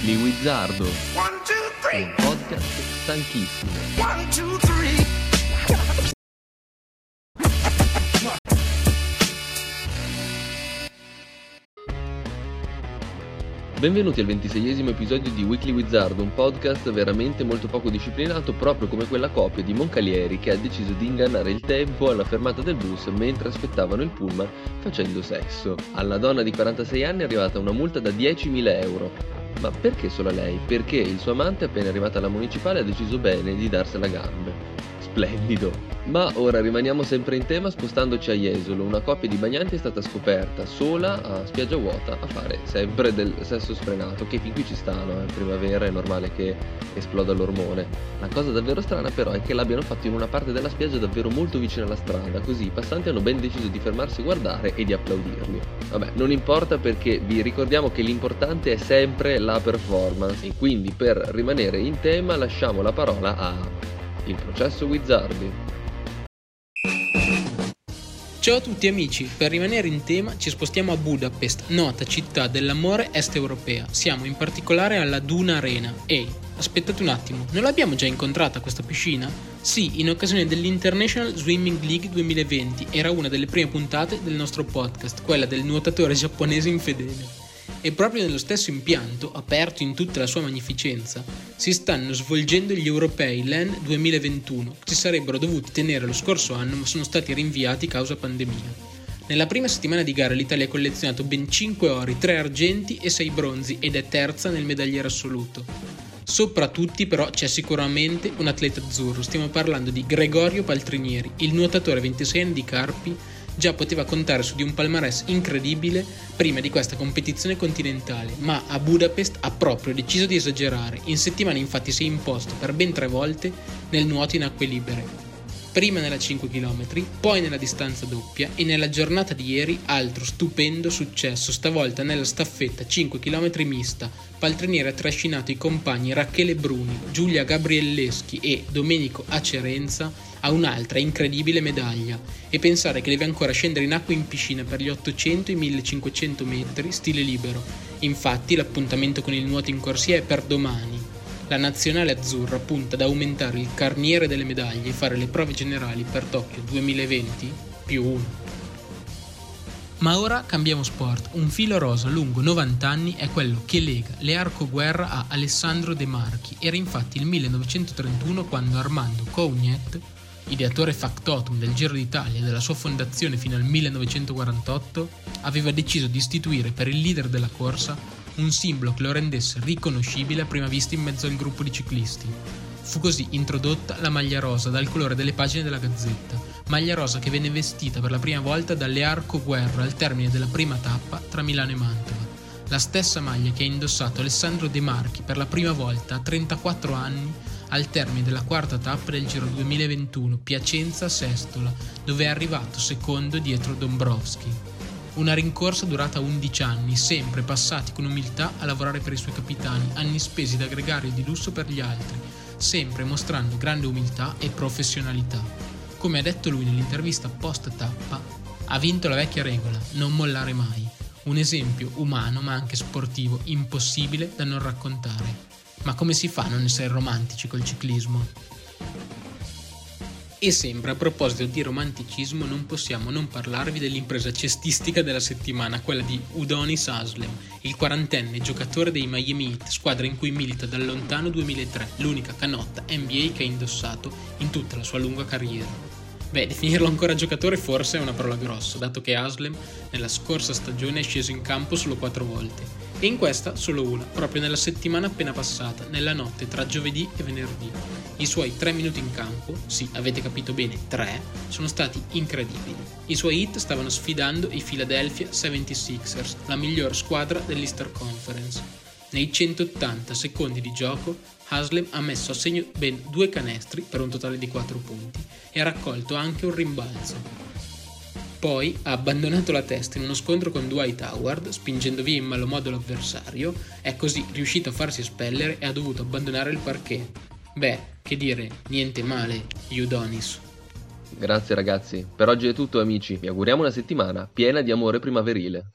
Weekly Wizardo, un podcast stanchissimo. Benvenuti al ventiseiesimo episodio di Weekly Wizard, un podcast veramente molto poco disciplinato, proprio come quella coppia di Moncalieri che ha deciso di ingannare il tempo alla fermata del bus mentre aspettavano il pullman facendo sesso. Alla donna di 46 anni è arrivata una multa da 10.000 euro. Ma perché solo a lei? Perché il suo amante appena arrivata alla municipale ha deciso bene di darsela gambe. Splendido! Ma ora rimaniamo sempre in tema spostandoci a Jesolo. Una coppia di bagnanti è stata scoperta sola a spiaggia vuota a fare sempre del sesso sfrenato, che fin qui ci stanno, in primavera è normale che esploda l'ormone. La cosa davvero strana però è che l'abbiano fatto in una parte della spiaggia davvero molto vicina alla strada, così i passanti hanno ben deciso di fermarsi a guardare e di applaudirli. Vabbè, non importa perché vi ricordiamo che l'importante è sempre la performance e quindi per rimanere in tema lasciamo la parola a il processo Wizardi. Ciao a tutti amici, per rimanere in tema ci spostiamo a Budapest, nota città dell'amore est europea. Siamo in particolare alla Duna Arena. Ehi, aspettate un attimo, non l'abbiamo già incontrata questa piscina? Sì, in occasione dell'International Swimming League 2020 era una delle prime puntate del nostro podcast, quella del nuotatore giapponese infedele. E proprio nello stesso impianto, aperto in tutta la sua magnificenza, si stanno svolgendo gli europei LEN 2021, che si sarebbero dovuti tenere lo scorso anno ma sono stati rinviati causa pandemia. Nella prima settimana di gara l'Italia ha collezionato ben 5 ori, 3 argenti e 6 bronzi ed è terza nel medagliere assoluto. Sopra tutti però c'è sicuramente un atleta azzurro, stiamo parlando di Gregorio Paltrinieri, il nuotatore 26 anni di Carpi già poteva contare su di un palmarès incredibile prima di questa competizione continentale, ma a Budapest ha proprio deciso di esagerare. In settimana infatti si è imposto per ben tre volte nel nuoto in acque libere. Prima nella 5 km, poi nella distanza doppia e nella giornata di ieri altro stupendo successo, stavolta nella staffetta 5 km mista. Paltrinieri ha trascinato i compagni Rachele Bruni, Giulia Gabrielleschi e Domenico Acerenza a un'altra incredibile medaglia e pensare che deve ancora scendere in acqua in piscina per gli 800 e 1500 metri stile libero. Infatti l'appuntamento con il nuoto in corsia è per domani. La nazionale azzurra punta ad aumentare il carniere delle medaglie e fare le prove generali per Tokyo 2020 più 1. Ma ora cambiamo sport. Un filo rosa lungo 90 anni è quello che lega le arcoguerra a Alessandro De Marchi. Era infatti il 1931 quando Armando Cougnet ideatore factotum del Giro d'Italia e della sua fondazione fino al 1948, aveva deciso di istituire per il leader della corsa un simbolo che lo rendesse riconoscibile a prima vista in mezzo al gruppo di ciclisti. Fu così introdotta la maglia rosa dal colore delle pagine della Gazzetta, maglia rosa che venne vestita per la prima volta dalle Arco Guerra al termine della prima tappa tra Milano e Mantova. La stessa maglia che ha indossato Alessandro De Marchi per la prima volta a 34 anni al termine della quarta tappa del Giro 2021 Piacenza-Sestola, dove è arrivato secondo dietro Dombrovski. Una rincorsa durata 11 anni, sempre passati con umiltà a lavorare per i suoi capitani, anni spesi da gregario di lusso per gli altri, sempre mostrando grande umiltà e professionalità. Come ha detto lui nell'intervista post tappa, ha vinto la vecchia regola, non mollare mai. Un esempio umano ma anche sportivo impossibile da non raccontare. Ma come si fa a non essere romantici col ciclismo? E sempre a proposito di romanticismo non possiamo non parlarvi dell'impresa cestistica della settimana, quella di Udonis Aslem, il quarantenne giocatore dei Miami Heat, squadra in cui milita dal lontano 2003, l'unica canotta NBA che ha indossato in tutta la sua lunga carriera. Beh, definirlo ancora giocatore forse è una parola grossa, dato che Aslem nella scorsa stagione è sceso in campo solo quattro volte e in questa solo una, proprio nella settimana appena passata, nella notte tra giovedì e venerdì. I suoi tre minuti in campo, sì, avete capito bene, tre, sono stati incredibili. I suoi hit stavano sfidando i Philadelphia 76ers, la miglior squadra dell'Easter Conference. Nei 180 secondi di gioco, Haslem ha messo a segno ben due canestri per un totale di 4 punti e ha raccolto anche un rimbalzo. Poi ha abbandonato la testa in uno scontro con Dwight Howard, spingendo via in malo modo l'avversario, è così riuscito a farsi espellere e ha dovuto abbandonare il parquet. Beh, che dire, niente male, Udonis. Grazie ragazzi, per oggi è tutto amici, vi auguriamo una settimana piena di amore primaverile.